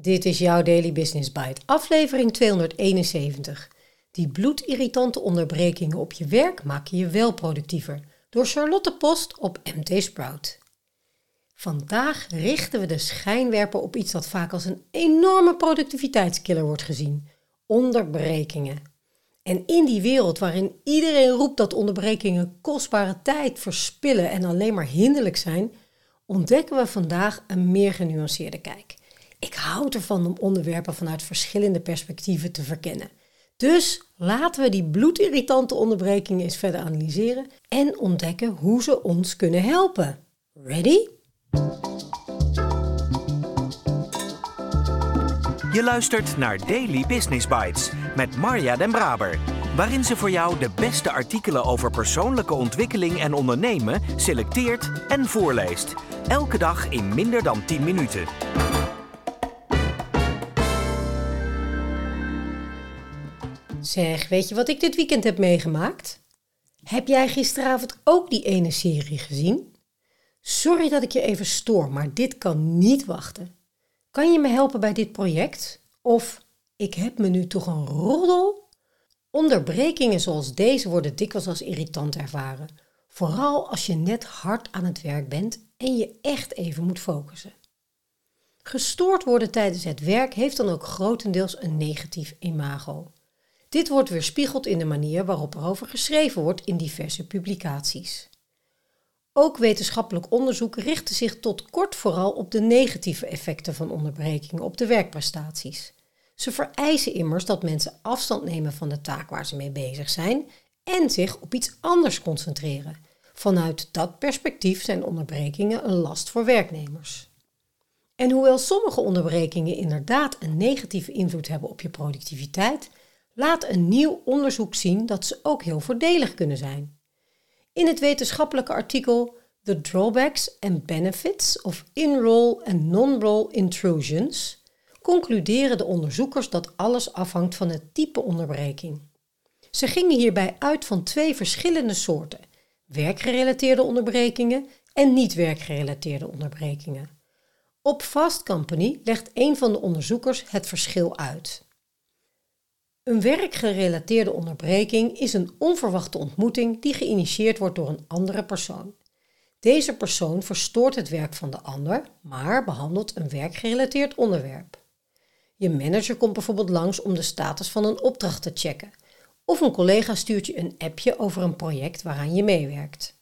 Dit is jouw Daily Business Bite, aflevering 271. Die bloedirritante onderbrekingen op je werk maken je wel productiever. Door Charlotte Post op MT Sprout. Vandaag richten we de schijnwerper op iets dat vaak als een enorme productiviteitskiller wordt gezien: onderbrekingen. En in die wereld waarin iedereen roept dat onderbrekingen kostbare tijd verspillen en alleen maar hinderlijk zijn, ontdekken we vandaag een meer genuanceerde kijk. Ik houd ervan om onderwerpen vanuit verschillende perspectieven te verkennen. Dus laten we die bloedirritante onderbrekingen eens verder analyseren en ontdekken hoe ze ons kunnen helpen. Ready? Je luistert naar Daily Business Bites met Marja Den Braber, waarin ze voor jou de beste artikelen over persoonlijke ontwikkeling en ondernemen selecteert en voorleest. Elke dag in minder dan 10 minuten. Zeg, weet je wat ik dit weekend heb meegemaakt? Heb jij gisteravond ook die ene serie gezien? Sorry dat ik je even stoor, maar dit kan niet wachten. Kan je me helpen bij dit project? Of ik heb me nu toch een roddel? Onderbrekingen zoals deze worden dikwijls als irritant ervaren. Vooral als je net hard aan het werk bent en je echt even moet focussen. Gestoord worden tijdens het werk heeft dan ook grotendeels een negatief imago. Dit wordt weerspiegeld in de manier waarop er over geschreven wordt in diverse publicaties. Ook wetenschappelijk onderzoek richtte zich tot kort vooral op de negatieve effecten van onderbrekingen op de werkprestaties. Ze vereisen immers dat mensen afstand nemen van de taak waar ze mee bezig zijn en zich op iets anders concentreren. Vanuit dat perspectief zijn onderbrekingen een last voor werknemers. En hoewel sommige onderbrekingen inderdaad een negatieve invloed hebben op je productiviteit, laat een nieuw onderzoek zien dat ze ook heel voordelig kunnen zijn. In het wetenschappelijke artikel The Drawbacks and Benefits of In-Role and Non-Role Intrusions concluderen de onderzoekers dat alles afhangt van het type onderbreking. Ze gingen hierbij uit van twee verschillende soorten: werkgerelateerde onderbrekingen en niet-werkgerelateerde onderbrekingen. Op Fast Company legt een van de onderzoekers het verschil uit. Een werkgerelateerde onderbreking is een onverwachte ontmoeting die geïnitieerd wordt door een andere persoon. Deze persoon verstoort het werk van de ander, maar behandelt een werkgerelateerd onderwerp. Je manager komt bijvoorbeeld langs om de status van een opdracht te checken, of een collega stuurt je een appje over een project waaraan je meewerkt.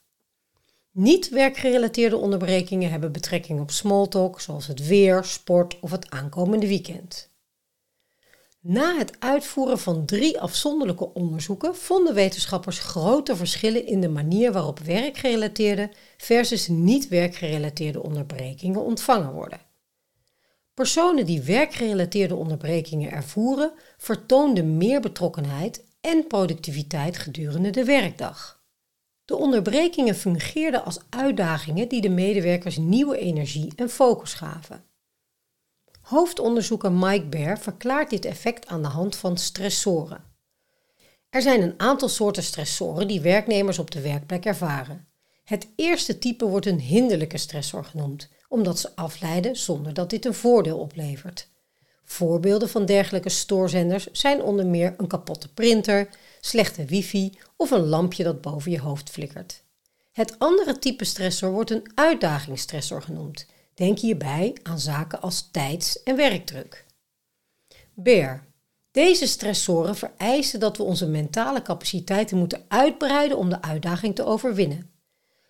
Niet werkgerelateerde onderbrekingen hebben betrekking op smalltalk, zoals het weer, sport of het aankomende weekend. Na het uitvoeren van drie afzonderlijke onderzoeken vonden wetenschappers grote verschillen in de manier waarop werkgerelateerde versus niet werkgerelateerde onderbrekingen ontvangen worden. Personen die werkgerelateerde onderbrekingen ervoeren, vertoonden meer betrokkenheid en productiviteit gedurende de werkdag. De onderbrekingen fungeerden als uitdagingen die de medewerkers nieuwe energie en focus gaven. Hoofdonderzoeker Mike Bear verklaart dit effect aan de hand van stressoren. Er zijn een aantal soorten stressoren die werknemers op de werkplek ervaren. Het eerste type wordt een hinderlijke stressor genoemd, omdat ze afleiden zonder dat dit een voordeel oplevert. Voorbeelden van dergelijke stoorzenders zijn onder meer een kapotte printer, slechte wifi of een lampje dat boven je hoofd flikkert. Het andere type stressor wordt een uitdagingsstressor genoemd. Denk hierbij aan zaken als tijds- en werkdruk. Bear. Deze stressoren vereisen dat we onze mentale capaciteiten moeten uitbreiden om de uitdaging te overwinnen.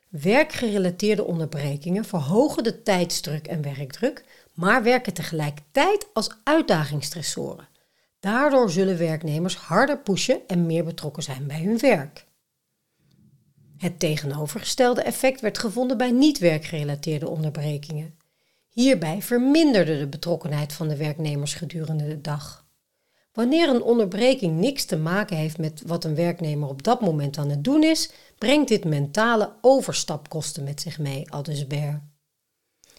Werkgerelateerde onderbrekingen verhogen de tijdsdruk en werkdruk, maar werken tegelijkertijd als uitdagingsstressoren. Daardoor zullen werknemers harder pushen en meer betrokken zijn bij hun werk. Het tegenovergestelde effect werd gevonden bij niet-werkgerelateerde onderbrekingen. Hierbij verminderde de betrokkenheid van de werknemers gedurende de dag. Wanneer een onderbreking niks te maken heeft met wat een werknemer op dat moment aan het doen is, brengt dit mentale overstapkosten met zich mee, aldus Bear.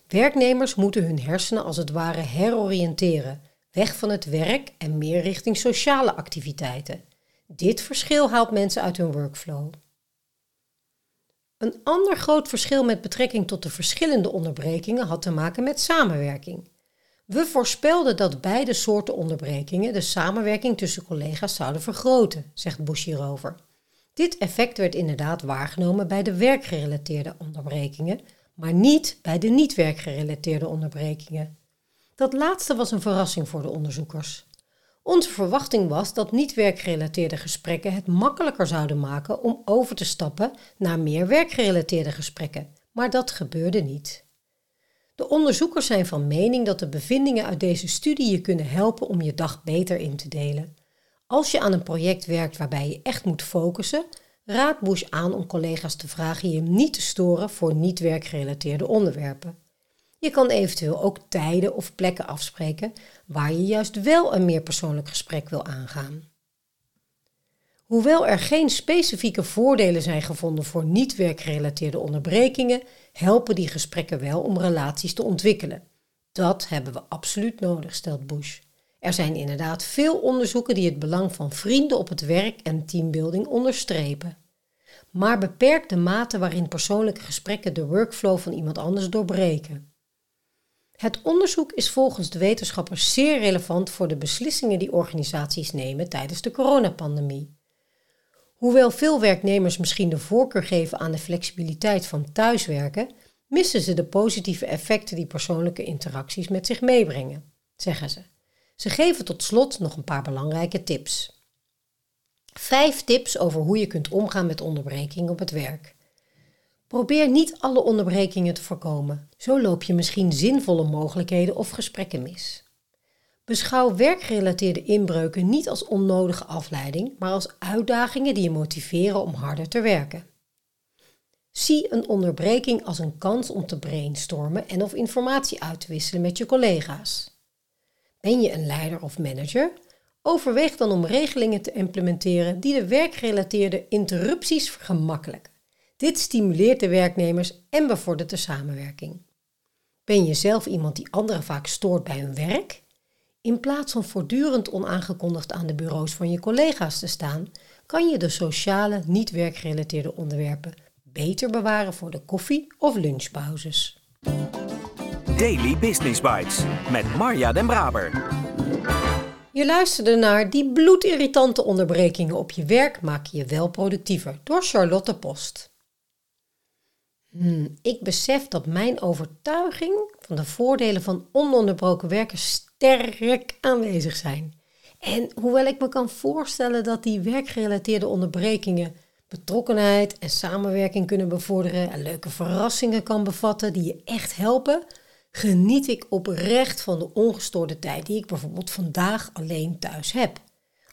Werknemers moeten hun hersenen als het ware heroriënteren, weg van het werk en meer richting sociale activiteiten. Dit verschil haalt mensen uit hun workflow. Een ander groot verschil met betrekking tot de verschillende onderbrekingen had te maken met samenwerking. We voorspelden dat beide soorten onderbrekingen de samenwerking tussen collega's zouden vergroten, zegt Bush hierover. Dit effect werd inderdaad waargenomen bij de werkgerelateerde onderbrekingen, maar niet bij de niet-werkgerelateerde onderbrekingen. Dat laatste was een verrassing voor de onderzoekers. Onze verwachting was dat niet-werkgerelateerde gesprekken het makkelijker zouden maken om over te stappen naar meer werkgerelateerde gesprekken, maar dat gebeurde niet. De onderzoekers zijn van mening dat de bevindingen uit deze studie je kunnen helpen om je dag beter in te delen. Als je aan een project werkt waarbij je echt moet focussen, raad Bush aan om collega's te vragen je niet te storen voor niet-werkgerelateerde onderwerpen. Je kan eventueel ook tijden of plekken afspreken waar je juist wel een meer persoonlijk gesprek wil aangaan. Hoewel er geen specifieke voordelen zijn gevonden voor niet-werkgerelateerde onderbrekingen, helpen die gesprekken wel om relaties te ontwikkelen. Dat hebben we absoluut nodig, stelt Bush. Er zijn inderdaad veel onderzoeken die het belang van vrienden op het werk en teambuilding onderstrepen. Maar beperk de mate waarin persoonlijke gesprekken de workflow van iemand anders doorbreken. Het onderzoek is volgens de wetenschappers zeer relevant voor de beslissingen die organisaties nemen tijdens de coronapandemie. Hoewel veel werknemers misschien de voorkeur geven aan de flexibiliteit van thuiswerken, missen ze de positieve effecten die persoonlijke interacties met zich meebrengen, zeggen ze. Ze geven tot slot nog een paar belangrijke tips. Vijf tips over hoe je kunt omgaan met onderbreking op het werk. Probeer niet alle onderbrekingen te voorkomen. Zo loop je misschien zinvolle mogelijkheden of gesprekken mis. Beschouw werkgerelateerde inbreuken niet als onnodige afleiding, maar als uitdagingen die je motiveren om harder te werken. Zie een onderbreking als een kans om te brainstormen en of informatie uit te wisselen met je collega's. Ben je een leider of manager? Overweeg dan om regelingen te implementeren die de werkgerelateerde interrupties vergemakkelijken. Dit stimuleert de werknemers en bevordert de samenwerking. Ben je zelf iemand die anderen vaak stoort bij hun werk? In plaats van voortdurend onaangekondigd aan de bureaus van je collega's te staan, kan je de sociale, niet werkgerelateerde onderwerpen beter bewaren voor de koffie- of lunchpauzes. Daily Business Bites met Marja Den Braber. Je luisterde naar Die bloedirritante onderbrekingen op je werk maken je wel productiever door Charlotte Post. Hmm, ik besef dat mijn overtuiging van de voordelen van ononderbroken werken sterk aanwezig zijn. En hoewel ik me kan voorstellen dat die werkgerelateerde onderbrekingen betrokkenheid en samenwerking kunnen bevorderen en leuke verrassingen kan bevatten die je echt helpen, geniet ik oprecht van de ongestoorde tijd die ik bijvoorbeeld vandaag alleen thuis heb.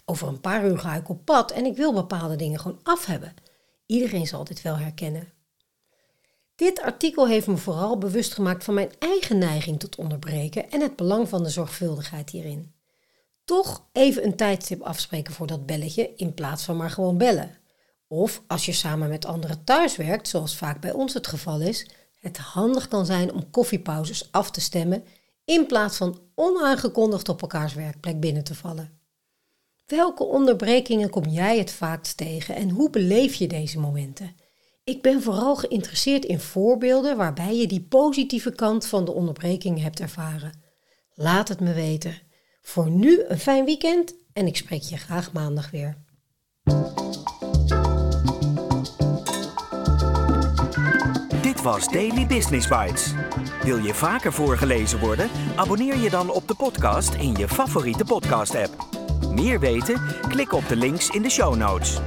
Over een paar uur ga ik op pad en ik wil bepaalde dingen gewoon af hebben. Iedereen zal dit wel herkennen. Dit artikel heeft me vooral bewust gemaakt van mijn eigen neiging tot onderbreken en het belang van de zorgvuldigheid hierin. Toch even een tijdstip afspreken voor dat belletje in plaats van maar gewoon bellen. Of als je samen met anderen thuis werkt, zoals vaak bij ons het geval is, het handig kan zijn om koffiepauzes af te stemmen in plaats van onaangekondigd op elkaars werkplek binnen te vallen. Welke onderbrekingen kom jij het vaakst tegen en hoe beleef je deze momenten? Ik ben vooral geïnteresseerd in voorbeelden waarbij je die positieve kant van de onderbreking hebt ervaren. Laat het me weten. Voor nu een fijn weekend en ik spreek je graag maandag weer. Dit was Daily Business Bites. Wil je vaker voorgelezen worden? Abonneer je dan op de podcast in je favoriete podcast-app. Meer weten? Klik op de links in de show notes.